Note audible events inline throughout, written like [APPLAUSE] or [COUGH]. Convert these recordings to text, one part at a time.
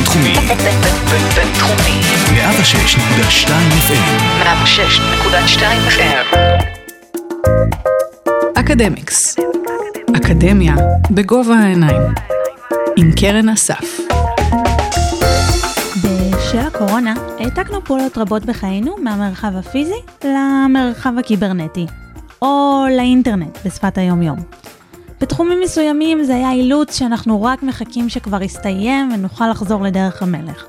בינתחומי. בינתחומי. 106.2 FM. 106.2 FM. אקדמיקס. אקדמיה בגובה העיניים. עם קרן אסף. בשל הקורונה העתקנו פעולות רבות בחיינו מהמרחב הפיזי למרחב הקיברנטי, או לאינטרנט בשפת היום-יום. בתחומים מסוימים זה היה אילוץ שאנחנו רק מחכים שכבר יסתיים ונוכל לחזור לדרך המלך.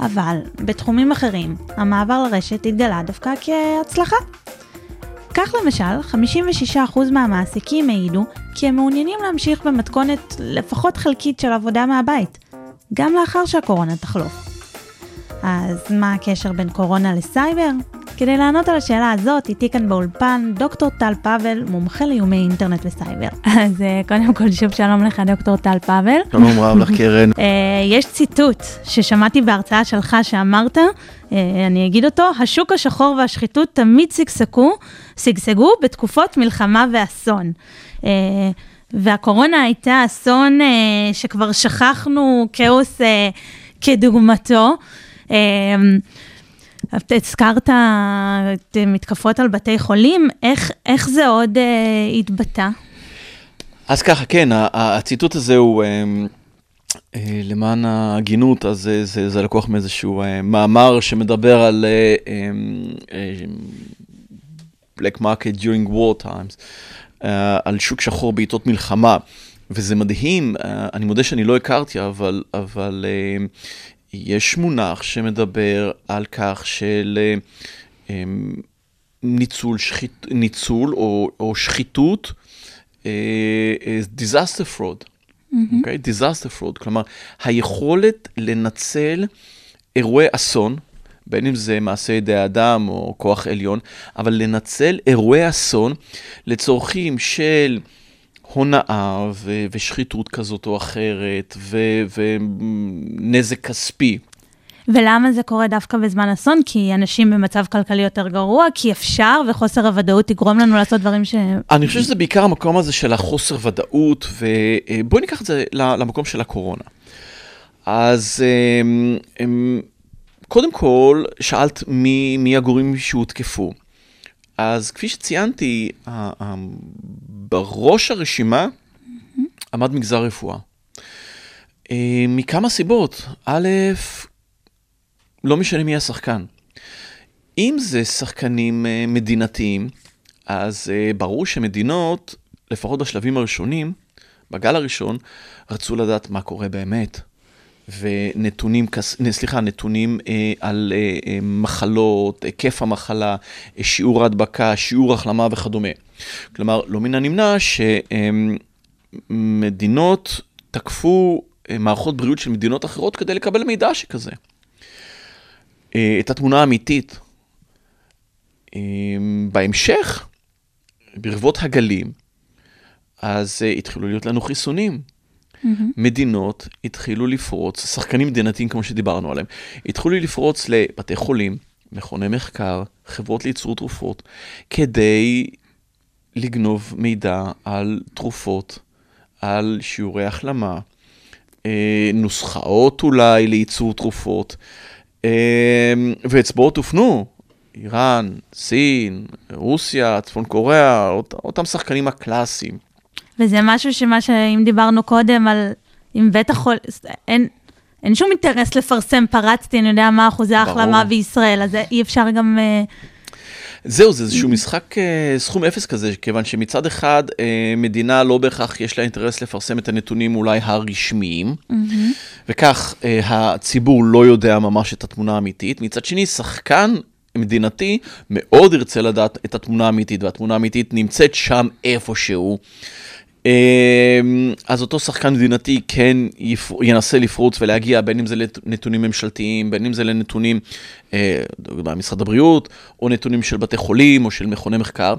אבל בתחומים אחרים, המעבר לרשת התגלה דווקא כהצלחה. כך למשל, 56% מהמעסיקים העידו כי הם מעוניינים להמשיך במתכונת לפחות חלקית של עבודה מהבית, גם לאחר שהקורונה תחלוף. אז מה הקשר בין קורונה לסייבר? כדי לענות על השאלה הזאת, איתי כאן באולפן דוקטור טל פאבל, מומחה לאיומי אינטרנט וסייבר. [LAUGHS] אז אה, קודם כל שוב שלום לך דוקטור טל פאבל. שלום רב לך קרן. [LAUGHS] אה, יש ציטוט ששמעתי בהרצאה שלך שאמרת, אה, אני אגיד אותו, השוק השחור והשחיתות תמיד שגשגו, שגשגו בתקופות מלחמה ואסון. והקורונה הייתה אסון שכבר שכחנו כאוס כדוגמתו. הזכרת את מתקפות על בתי חולים, איך, איך זה עוד אה, התבטא? אז ככה, כן, הציטוט הזה הוא, אה, אה, למען ההגינות, אז זה, זה, זה לקוח מאיזשהו אה, מאמר שמדבר על אה, אה, אה black market during war times, אה, על שוק שחור בעיתות מלחמה. וזה מדהים, אה, אני מודה שאני לא הכרתי, אבל, אבל יש מונח שמדבר על כך של אה, ניצול, שחית, ניצול או, או שחיתות, אה, אה, disaster fraud, אוקיי? Mm-hmm. Okay? disaster fraud, כלומר, היכולת לנצל אירועי אסון, בין אם זה מעשה ידי אדם או כוח עליון, אבל לנצל אירועי אסון לצורכים של... הונאה ו- ושחיתות כזאת או אחרת, ו- ונזק כספי. ולמה זה קורה דווקא בזמן אסון? כי אנשים במצב כלכלי יותר גרוע, כי אפשר, וחוסר הוודאות יגרום לנו לעשות דברים ש... אני חושב שזה בעיקר המקום הזה של החוסר ודאות, ובואי ניקח את זה למקום של הקורונה. אז אמ, אמ, קודם כל, שאלת מי, מי הגורמים שהותקפו. אז כפי שציינתי, בראש הרשימה עמד מגזר רפואה. אה, מכמה סיבות. א', לא משנה מי השחקן. אם זה שחקנים אה, מדינתיים, אז אה, ברור שמדינות, לפחות בשלבים הראשונים, בגל הראשון, רצו לדעת מה קורה באמת. ונתונים, סליחה, נתונים אה, על אה, אה, מחלות, היקף המחלה, שיעור ההדבקה, שיעור החלמה וכדומה. כלומר, לא מן הנמנע שמדינות תקפו מערכות בריאות של מדינות אחרות כדי לקבל מידע שכזה. את התמונה האמיתית. בהמשך, ברבות הגלים, אז התחילו להיות לנו חיסונים. Mm-hmm. מדינות התחילו לפרוץ, שחקנים מדינתיים כמו שדיברנו עליהם, התחילו לפרוץ לבתי חולים, מכוני מחקר, חברות לייצור תרופות, כדי לגנוב מידע על תרופות, על שיעורי החלמה, אה, נוסחאות אולי לייצור תרופות, אה, ואצבעות הופנו, איראן, סין, רוסיה, צפון קוריאה, אות, אותם שחקנים הקלאסיים. וזה משהו שמה שאם דיברנו קודם על אם בית החול, אין, אין שום אינטרס לפרסם, פרצתי, אני יודע מה אחוזי ההחלמה בישראל, אז אי אפשר גם... אה, זהו, זה איזשהו משחק uh, סכום אפס כזה, כיוון שמצד אחד, uh, מדינה לא בהכרח יש לה אינטרס לפרסם את הנתונים אולי הרשמיים. וכך הציבור לא יודע ממש את התמונה האמיתית. מצד שני, שחקן מדינתי מאוד ירצה לדעת את התמונה האמיתית, והתמונה האמיתית נמצאת שם איפשהו. אז אותו שחקן מדינתי כן ינסה לפרוץ ולהגיע, בין אם זה לנתונים ממשלתיים, בין אם זה לנתונים במשרד הבריאות, או נתונים של בתי חולים או של מכוני מחקר.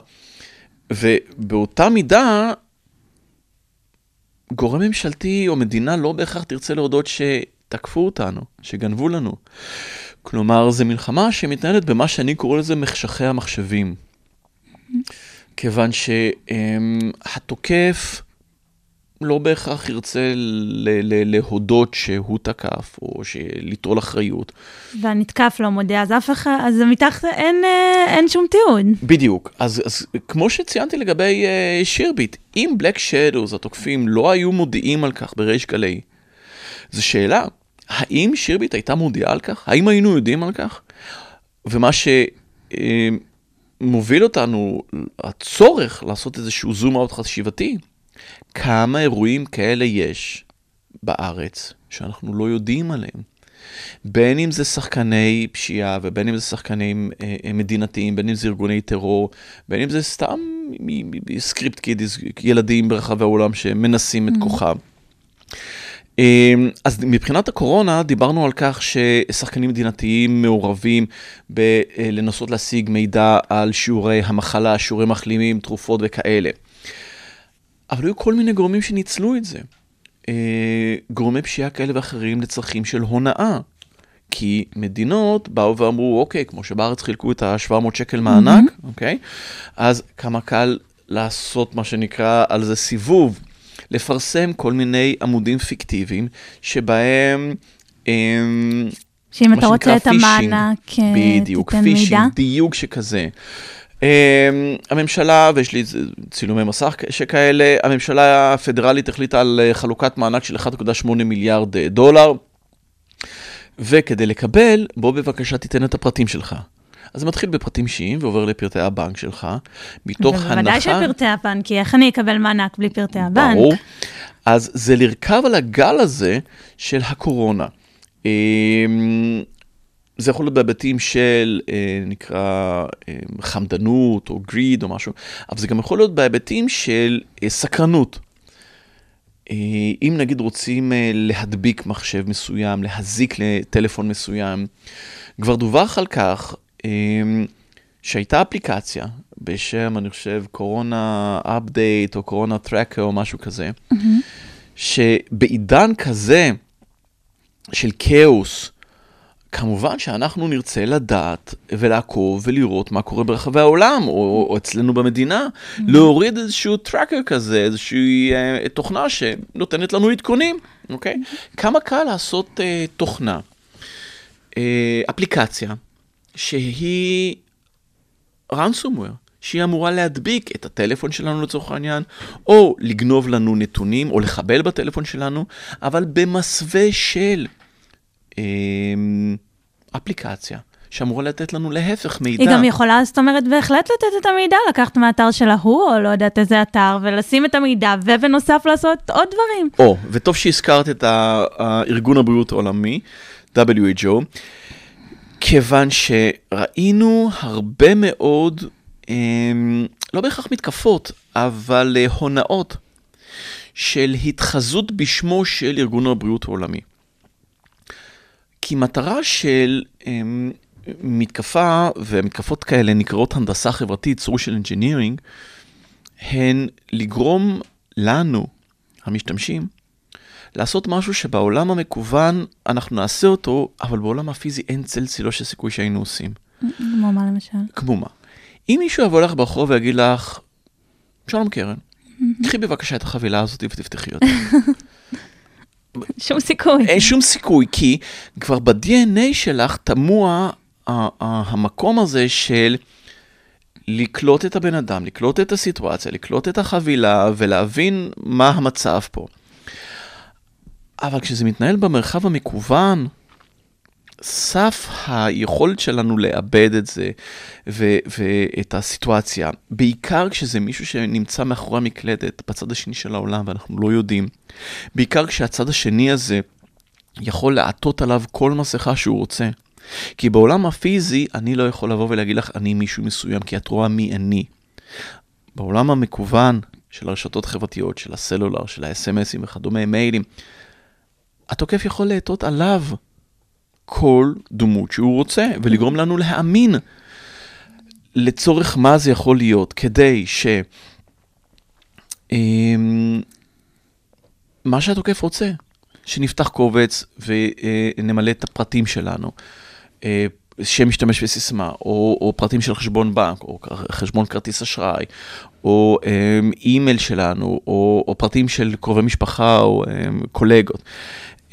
ובאותה מידה, גורם ממשלתי או מדינה לא בהכרח תרצה להודות שתקפו אותנו, שגנבו לנו. כלומר, זו מלחמה שמתנהלת במה שאני קורא לזה מחשכי המחשבים. כיוון שהתוקף לא בהכרח ירצה להודות שהוא תקף, או ש- ליטול אחריות. והנתקף לא מודה, אז אף אחד, אז מתחת, אין, אה, אין שום תיעוד. בדיוק. אז, אז כמו שציינתי לגבי uh, שירביט, אם בלק שדוס, התוקפים, לא היו מודיעים על כך בריש גלי, זו שאלה, האם שירביט הייתה מודיעה על כך? האם היינו יודעים על כך? ומה שמוביל אותנו, הצורך לעשות איזשהו זום אאוט חשיבתי, כמה אירועים כאלה יש בארץ שאנחנו לא יודעים עליהם. בין אם זה שחקני פשיעה ובין אם זה שחקנים אה, אה, מדינתיים, בין אם זה ארגוני טרור, בין אם זה סתם מ- מ- script kiddies, ילדים ברחבי העולם שמנסים את כוחם. אה, אז מבחינת הקורונה דיברנו על כך ששחקנים מדינתיים מעורבים בלנסות להשיג מידע על שיעורי המחלה, שיעורי מחלימים, תרופות וכאלה. אבל היו כל מיני גורמים שניצלו את זה. אה, גורמי פשיעה כאלה ואחרים לצרכים של הונאה. כי מדינות באו ואמרו, אוקיי, כמו שבארץ חילקו את ה-700 שקל מענק, אוקיי? אז כמה קל לעשות מה שנקרא על זה סיבוב, לפרסם כל מיני עמודים פיקטיביים שבהם... אמ, שאם אתה רוצה את פישינג. המענק, בדיוק, תיתן פישינג, מידע. דיוק שכזה. Um, הממשלה, ויש לי צילומי מסך שכאלה, הממשלה הפדרלית החליטה על אה, חלוקת מענק של 1.8 מיליארד אה, דולר, וכדי לקבל, בוא בבקשה תיתן את הפרטים שלך. אז זה מתחיל בפרטים אישיים ועובר לפרטי הבנק שלך, מתוך הנחה... בוודאי שפרטי הבנק, כי איך אני אקבל מענק בלי פרטי הבנק? ברור. אז זה לרכב על הגל הזה של הקורונה. אמ, זה יכול להיות בהיבטים של, אה, נקרא, אה, חמדנות או גריד או משהו, אבל זה גם יכול להיות בהיבטים של אה, סקרנות. אה, אם נגיד רוצים אה, להדביק מחשב מסוים, להזיק לטלפון מסוים, כבר דווח על כך אה, שהייתה אפליקציה בשם, אני חושב, קורונה אפדייט או קורונה טרקר או משהו כזה, שבעידן כזה של כאוס, כמובן שאנחנו נרצה לדעת ולעקוב ולראות מה קורה ברחבי העולם, או, או אצלנו במדינה, להוריד איזשהו טראקר כזה, איזושהי אה, תוכנה שנותנת לנו עדכונים, אוקיי? כמה קל לעשות אה, תוכנה, אה, אפליקציה, שהיא ransomware, שהיא אמורה להדביק את הטלפון שלנו לצורך העניין, או לגנוב לנו נתונים, או לחבל בטלפון שלנו, אבל במסווה של אמ, אפליקציה שאמורה לתת לנו להפך מידע. היא גם יכולה, זאת אומרת, בהחלט לתת את המידע, לקחת מהאתר של ההוא, או לא יודעת איזה אתר, ולשים את המידע, ובנוסף לעשות עוד דברים. או, וטוב שהזכרת את הארגון הבריאות העולמי, WHO, כיוון שראינו הרבה מאוד, אמ, לא בהכרח מתקפות, אבל אה, הונאות של התחזות בשמו של ארגון הבריאות העולמי. כי מטרה של אמ, מתקפה, ומתקפות כאלה נקראות הנדסה חברתית, social engineering, הן לגרום לנו, המשתמשים, לעשות משהו שבעולם המקוון אנחנו נעשה אותו, אבל בעולם הפיזי אין צל צילו של סיכוי שהיינו עושים. כמו מה למשל? כמו מה? אם מישהו יבוא לך ברחוב ויגיד לך, שלום קרן, קחי בבקשה את החבילה הזאת ותפתחי אותה. [LAUGHS] שום סיכוי. אין שום סיכוי, כי כבר ב-DNA שלך תמוה המקום הזה של לקלוט את הבן אדם, לקלוט את הסיטואציה, לקלוט את החבילה ולהבין מה המצב פה. אבל כשזה מתנהל במרחב המקוון, סף היכולת שלנו לאבד את זה ו- ואת הסיטואציה, בעיקר כשזה מישהו שנמצא מאחורי המקלדת בצד השני של העולם ואנחנו לא יודעים, בעיקר כשהצד השני הזה יכול לעטות עליו כל מסכה שהוא רוצה. כי בעולם הפיזי אני לא יכול לבוא ולהגיד לך אני מישהו מסוים כי את רואה מי אני. בעולם המקוון של הרשתות החברתיות, של הסלולר, של ה-SMSים וכדומה, מיילים, התוקף יכול לעטות עליו כל דמות שהוא רוצה, ולגרום לנו להאמין לצורך מה זה יכול להיות, כדי ש... אמ, מה שהתוקף רוצה, שנפתח קובץ ונמלא את הפרטים שלנו. אה, שם משתמש בסיסמה, או, או פרטים של חשבון בנק, או חשבון כרטיס אשראי, או אמ, אימייל שלנו, או, או פרטים של קרובי משפחה או אמ, קולגות.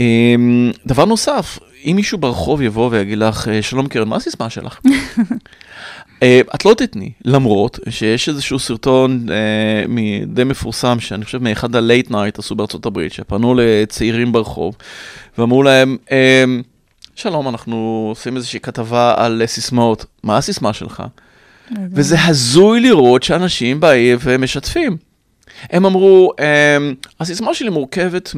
אמ, דבר נוסף, אם מישהו ברחוב יבוא ויגיד לך, "אה, שלום קרן, מה הסיסמה שלך? [LAUGHS] אה, את לא תתני, למרות שיש איזשהו סרטון אה, מ- די מפורסם, שאני חושב מאחד ה-late night עשו בארצות הברית, שפנו לצעירים ברחוב, ואמרו להם, אה, שלום, אנחנו עושים איזושהי כתבה על סיסמאות, מה הסיסמה שלך? וזה הזוי לראות שאנשים באים ומשתפים. הם אמרו, אמ, הסיסמה שלי מורכבת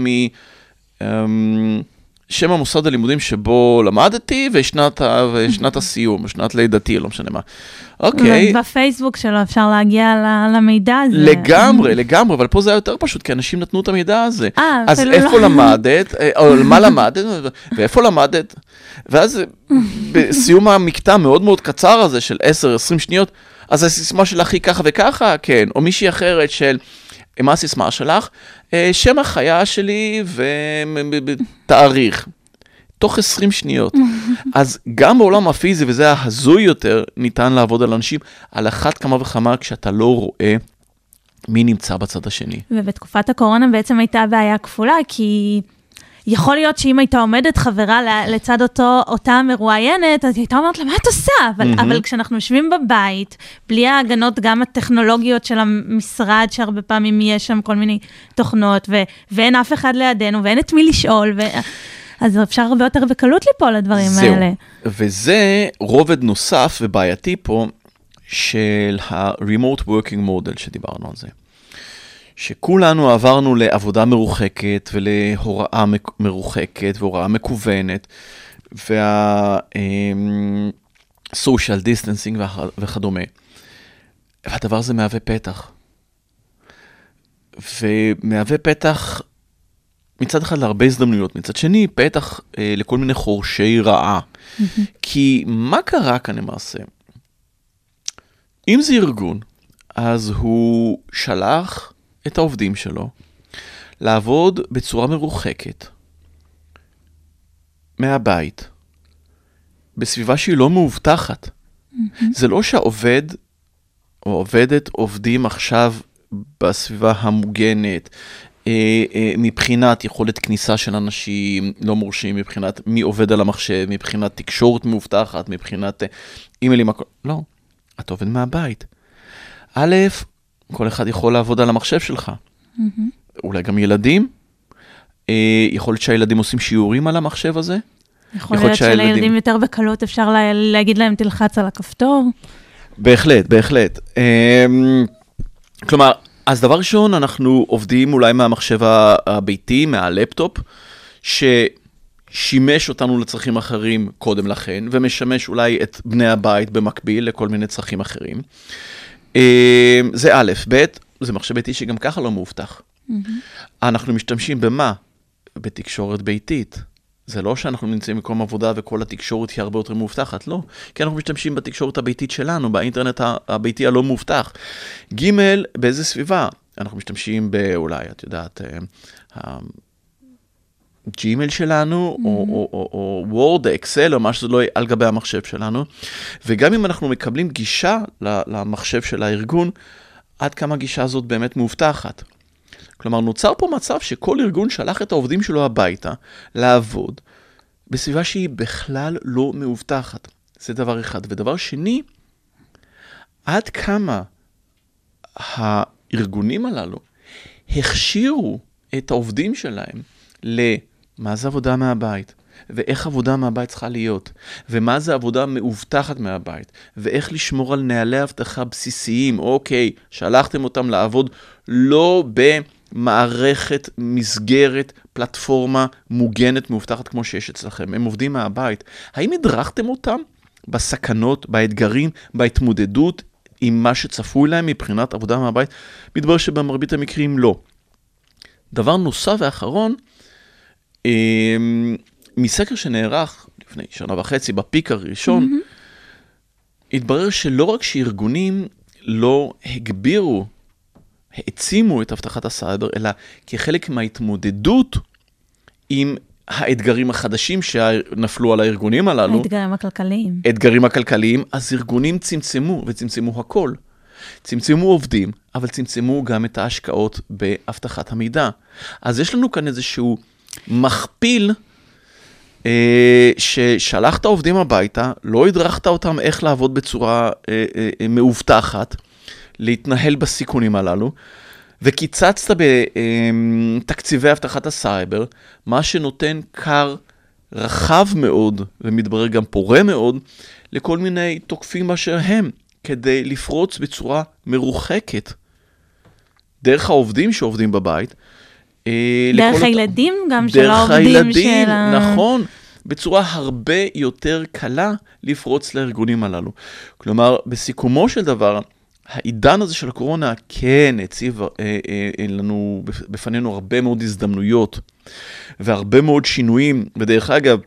משם המוסד הלימודים שבו למדתי ושנת, ושנת [LAUGHS] הסיום, שנת לידתי, לא משנה מה. אוקיי, בפייסבוק שלו אפשר להגיע למידע הזה. לגמרי, [LAUGHS] לגמרי, אבל פה זה היה יותר פשוט, כי אנשים נתנו את המידע הזה. אה, אז איפה לא. למדת, אה, או מה [LAUGHS] למדת, ואיפה למדת, ואז בסיום המקטע המאוד מאוד קצר הזה של 10-20 שניות, אז הסיסמה שלך היא ככה וככה, כן, או מישהי אחרת של, "אה, מה הסיסמה שלך? "אה, שם החיה שלי ותאריך. תוך 20 שניות. [LAUGHS] אז גם בעולם הפיזי, וזה ההזוי יותר, ניתן לעבוד על אנשים על אחת כמה וכמה כשאתה לא רואה מי נמצא בצד השני. ובתקופת הקורונה בעצם הייתה בעיה כפולה, כי יכול להיות שאם הייתה עומדת חברה לצד אותו, אותה מרואיינת, אז היא הייתה אומרת לה, מה את עושה? אבל, מהמם. אבל כשאנחנו יושבים בבית, בלי ההגנות גם הטכנולוגיות של המשרד, שהרבה פעמים יש שם כל מיני תוכנות, ו- ואין אף אחד לידינו, ואין את מי לשאול, ו... אז אפשר הרבה יותר בקלות ליפול לדברים זהו. האלה. וזה רובד נוסף ובעייתי פה של ה-remote working model שדיברנו על זה. שכולנו עברנו לעבודה מרוחקת ולהוראה מרוחקת והוראה מקוונת, וה-social distancing וכ- וכדומה. והדבר הזה מהווה פתח. ומהווה פתח מצד אחד להרבה הזדמנויות, מצד שני פתח אה, לכל מיני חורשי רעה. כי מה קרה כאן למעשה? אם זה ארגון, אז הוא שלח את העובדים שלו לעבוד בצורה מרוחקת מהבית, בסביבה שהיא לא מאובטחת. זה לא שהעובד או עובדת עובדים עכשיו בסביבה המוגנת, אה, אה, מבחינת יכולת כניסה של אנשים לא מורשים, מבחינת מי עובד על המחשב, מבחינת תקשורת מאובטחת, מבחינת אה, אימיילים, הכל, לא, אתה עובד מהבית. א', כל אחד יכול לעבוד על המחשב שלך. אולי גם ילדים. אה, יכול להיות שהילדים עושים שיעורים על המחשב הזה. יכול יכול להיות שהילדים- שלילדים יותר בקלות אפשר לה- להגיד להם, תלחץ על הכפתור. בהחלט, בהחלט. אמ, כלומר, אז דבר ראשון, אנחנו עובדים אולי מהמחשב הביתי, מהלפטופ, ששימש אותנו לצרכים אחרים קודם לכן, ומשמש אולי את בני הבית במקביל לכל מיני צרכים אחרים. אמ, זה א', ב', זה מחשב ביתי שגם ככה לא מאובטח. אנחנו משתמשים במה? בתקשורת ביתית. זה לא שאנחנו נמצאים במקום עבודה וכל התקשורת היא הרבה יותר מאובטחת, לא. כי אנחנו משתמשים בתקשורת הביתית שלנו, באינטרנט הביתי הלא מאובטח. ג', באיזה סביבה? אנחנו משתמשים באולי, את יודעת, אה, ה Gmail שלנו, או, או, או, או Word, Excel, או מה שזה לא יהיה על גבי המחשב שלנו. וגם אם אנחנו מקבלים גישה ל- למחשב של הארגון, עד כמה הגישה הזאת באמת מאובטחת. כלומר, נוצר פה מצב שכל ארגון שלח את העובדים שלו הביתה לעבוד בסביבה שהיא בכלל לא מאובטחת. זה דבר אחד. ודבר שני, עד כמה הארגונים הללו הכשירו את העובדים שלהם למה זה עבודה מהבית, ואיך עבודה מהבית צריכה להיות, ומה זה עבודה מאובטחת מהבית, ואיך לשמור על נהלי אבטחה בסיסיים. אוקיי, שלחתם אותם לעבוד לא במערכת, מסגרת, פלטפורמה מוגנת, מאובטחת כמו שיש אצלכם. הם עובדים מהבית. האם הדרכתם אותם בסכנות, באתגרים, בהתמודדות עם מה שצפוי להם מבחינת עבודה מהבית? מתברר שבמרבית המקרים לא. דבר נוסף ואחרון, מסקר שנערך לפני שנה וחצי, בפיק הראשון, התברר שלא רק שארגונים לא הגבירו, העצימו את אבטחת הסייבר, אלא כחלק מההתמודדות עם האתגרים החדשים שנפלו על הארגונים הללו, האתגרים הכלכליים. האתגרים הכלכליים, אז ארגונים צמצמו, וצמצמו הכל. צמצמו עובדים, אבל צמצמו גם את ההשקעות באבטחת המידע. אז יש לנו כאן איזשהו מכפיל אה, ששלחת עובדים הביתה, לא הדרכת אותם איך לעבוד בצורה אה, אה, אה, מאובטחת, להתנהל בסיכונים הללו, וקיצצת בתקציבי אבטחת הסייבר, מה שנותן כר רחב מאוד, ומתברר גם פורה מאוד, לכל מיני תוקפים באשר הם, כדי לפרוץ בצורה מרוחקת, דרך העובדים שעובדים בבית. אה, דרך לכל הילדים גם של דרך העובדים הילדים, של ה... נכון, בצורה הרבה יותר קלה לפרוץ לארגונים הללו. כלומר, בסיכומו של דבר, העידן הזה של הקורונה כן הציב אה, אה, אה, לנו, בפנינו הרבה מאוד הזדמנויות והרבה מאוד שינויים, ודרך אגב,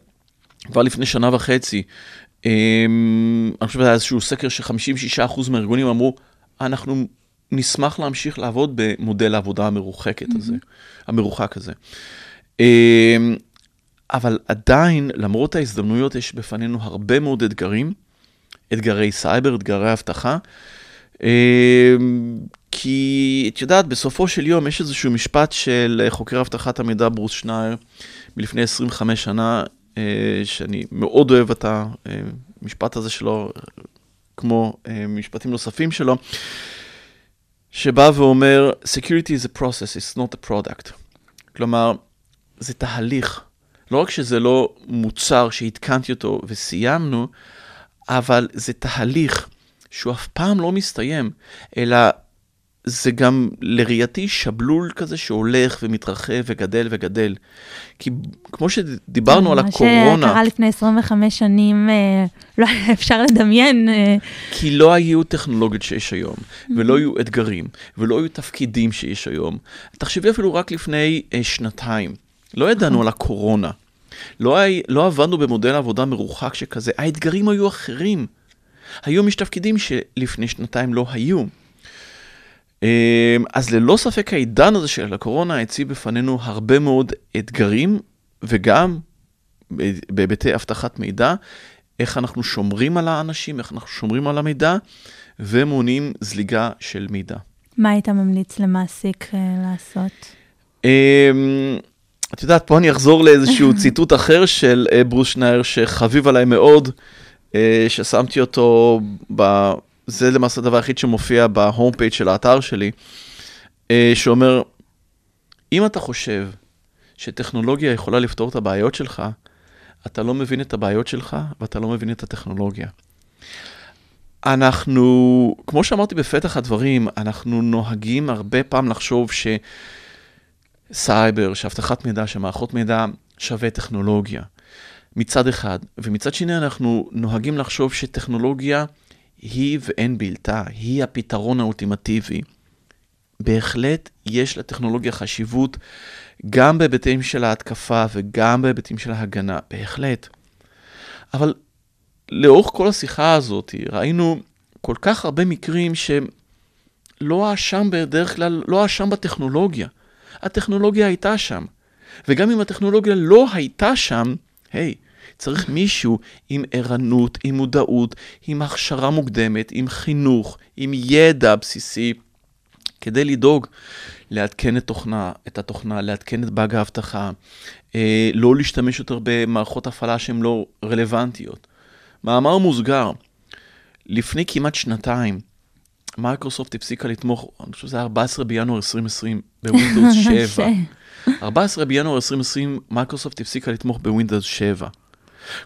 כבר לפני שנה וחצי, אה, אני חושב שהיה איזשהו סקר ש-56% מהארגונים אמרו, אנחנו נשמח להמשיך לעבוד במודל העבודה המרוחקת הזה, המרוחק הזה. אה, אבל עדיין, למרות ההזדמנויות, יש בפנינו הרבה מאוד אתגרים, אתגרי סייבר, אתגרי אבטחה, אה, כי את יודעת, בסופו של יום יש איזשהו משפט של חוקר אבטחת המידע ברוס שנייר מלפני 25 שנה, אה, שאני מאוד אוהב את המשפט הזה שלו, כמו משפטים נוספים שלו, שבא ואומר, Security is a process, it's not a product. כלומר, זה תהליך. לא רק שזה לא מוצר שהתקנתי אותו וסיימנו, אבל זה תהליך שהוא אף פעם לא מסתיים, אלא זה גם לראייתי שבלול כזה שהולך ומתרחב וגדל וגדל. כי כמו שדיברנו על הקורונה, מה שקרה לפני 25 שנים, אה, לא היה [LAUGHS] אפשר לדמיין. אה, כי לא היו טכנולוגיות שיש היום, ולא היו אתגרים, ולא היו תפקידים שיש היום. תחשבי אפילו רק לפני אה, שנתיים, לא ידענו על הקורונה. לא, לא עבדנו במודל עבודה מרוחק שכזה, האתגרים היו אחרים. היום יש תפקידים שלפני שנתיים לא היו. אמ, אז ללא ספק העידן הזה של הקורונה הציב בפנינו הרבה מאוד אתגרים, וגם בהיבטי אבטחת מידע, איך אנחנו שומרים על האנשים, איך אנחנו שומרים על המידע, ומונעים זליגה של מידע. מה היית ממליץ למעסיק אה, לעשות? אמ, את יודעת, פה אני אחזור לאיזשהו [LAUGHS] ציטוט אחר של אה, ברוס שנייר, שחביב עליי מאוד, אה, ששמתי אותו, ב... זה למעשה הדבר היחיד שמופיע בהום פייג' של האתר שלי, אה, שאומר, אם אתה חושב שטכנולוגיה יכולה לפתור את הבעיות שלך, אתה לא מבין את הבעיות שלך ואתה לא מבין את הטכנולוגיה. אנחנו, כמו שאמרתי בפתח הדברים, אנחנו נוהגים הרבה פעם לחשוב ש... סייבר, שאבטחת מידע, שמערכות מידע שווה טכנולוגיה. מצד אחד, ומצד שני אנחנו נוהגים לחשוב שטכנולוגיה היא ואין בלתה, היא הפתרון האולטימטיבי. בהחלט יש לטכנולוגיה חשיבות גם בהיבטים של ההתקפה וגם בהיבטים של ההגנה, בהחלט. אבל לאורך כל השיחה הזאת ראינו כל כך הרבה מקרים שלא האשם בדרך כלל, לא האשם בטכנולוגיה. הטכנולוגיה הייתה שם. וגם אם הטכנולוגיה לא הייתה שם, היי, צריך מישהו עם ערנות, עם מודעות, עם הכשרה מוקדמת, עם חינוך, עם ידע בסיסי, כדי לדאוג לעדכן את, תוכנה, את התוכנה, לעדכן את באג האבטחה, אה, לא להשתמש יותר במערכות הפעלה שהן לא רלוונטיות. מאמר מוסגר, לפני כמעט שנתיים, מייקרוסופט הפסיקה לתמוך, אני חושב שזה היה 14 בינואר 2020, ב Windows [LAUGHS] 7. 14 בינואר 2020, מייקרוסופט הפסיקה לתמוך ב Windows 7.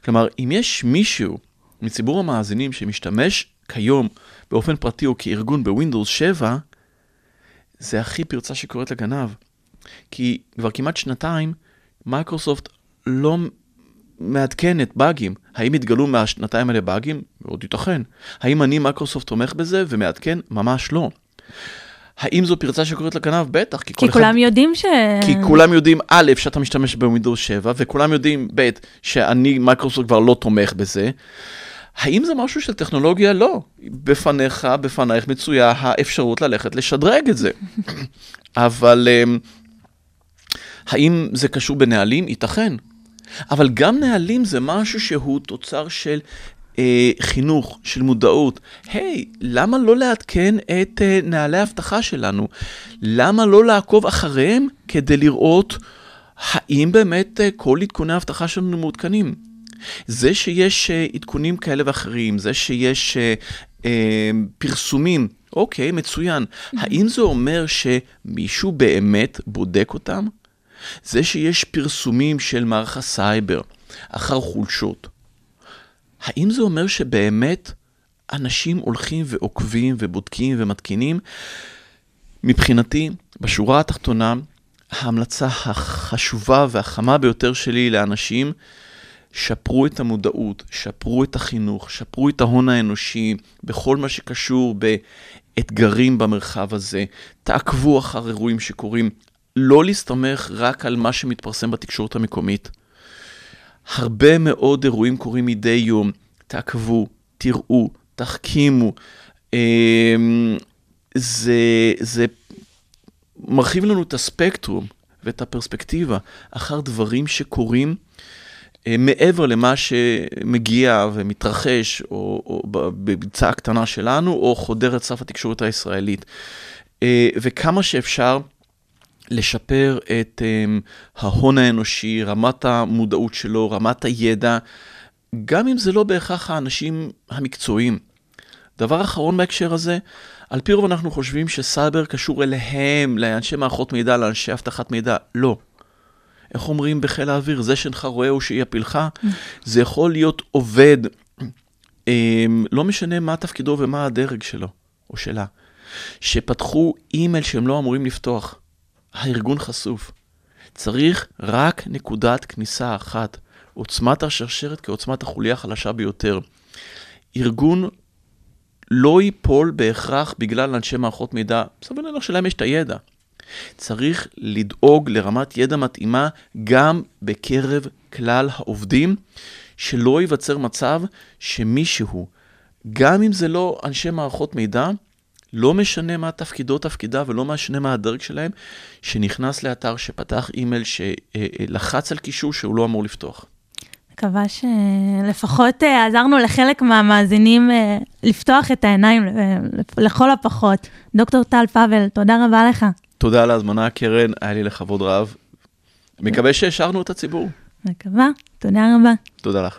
כלומר, אם יש מישהו מציבור המאזינים שמשתמש כיום באופן פרטי או כארגון ב Windows 7, זה הכי פרצה שקוראת לגנב. כי כבר כמעט שנתיים, מייקרוסופט לא מעדכנת באגים. האם התגלו מהשנתיים האלה באגים? מאוד ייתכן. האם אני, מייקרוסופט, תומך בזה ומעדכן? ממש לא. האם זו פרצה שקוראת לגנב? בטח, כי כי אחד... כולם יודעים ש... כי כולם יודעים, א', שאתה משתמש ב Windows 7, וכולם יודעים, ב', שאני, מייקרוסופט כבר לא תומך בזה. האם זה משהו של טכנולוגיה? לא. בפניך, בפנייך מצויה האפשרות ללכת לשדרג את זה. [LAUGHS] אבל אמ, האם זה קשור בנהלים? ייתכן. אבל גם נהלים זה משהו שהוא תוצר של אה, חינוך, של מודעות. היי, hey, למה לא לעדכן את אה, נהלי האבטחה שלנו? למה לא לעקוב אחריהם כדי לראות האם באמת אה, כל עדכוני האבטחה שלנו מעודכנים? זה שיש אה, עדכונים כאלה ואחרים, זה שיש אה, אה, פרסומים, אוקיי, מצוין. האם זה אומר שמישהו באמת בודק אותם? זה שיש פרסומים של מערך הסייבר אחר חולשות, האם זה אומר שבאמת אנשים הולכים ועוקבים ובודקים ומתקינים? מבחינתי, בשורה התחתונה, ההמלצה החשובה והחמה ביותר שלי לאנשים, שפרו את המודעות, שפרו את החינוך, שפרו את ההון האנושי בכל מה שקשור באתגרים במרחב הזה, תעקבו אחר אירועים שקורים, לא להסתמך רק על מה שמתפרסם בתקשורת המקומית. הרבה מאוד אירועים קורים מדי יום, תעקבו, תראו, תחכימו. אמ, זה, זה מרחיב לנו את הספקטרום ואת הפרספקטיבה אחר דברים שקורים אה, מעבר למה שמגיע ומתרחש, או, או בביצה הקטנה שלנו, או חודר את סף התקשורת הישראלית. אה, וכמה שאפשר לשפר את um, ההון האנושי, רמת המודעות שלו, רמת הידע, גם אם זה לא בהכרח האנשים המקצועיים. דבר אחרון בהקשר הזה, על פי רוב אנחנו חושבים שסייבר קשור אליהם, לאנשי מערכות מידע, לאנשי אבטחת מידע. לא. איך אומרים בחיל האוויר? זה שאינך רואה הוא שיפילך. זה יכול להיות עובד, אמ, לא משנה מה תפקידו ומה הדרג שלו או שלה, שפתחו אימייל שהם לא אמורים לפתוח. הארגון חשוף. צריך רק נקודת כניסה אחת. עוצמת השרשרת כעוצמת החוליה החלשה ביותר. ארגון לא ייפול בהכרח בגלל אנשי מערכות מידע, סביר להניח שלהם יש את הידע. צריך לדאוג לרמת ידע מתאימה גם בקרב כלל העובדים, שלא ייווצר מצב שמישהו, גם אם זה לא אנשי מערכות מידע, לא משנה מה תפקידו, תפקידה, ולא משנה מה הדרג שלהם, שנכנס לאתר, שפתח אימייל, שלחץ על קישור שהוא לא אמור לפתוח. מקווה שלפחות אה, עזרנו לחלק מהמאזינים אה, לפתוח את העיניים אה, לכל הפחות. דוקטור טל פאבל, תודה רבה לך. תודה על ההזמנה, קרן, היה לי לכבוד רב. מקווה שהשארנו את הציבור. מקווה, תודה רבה. תודה לך.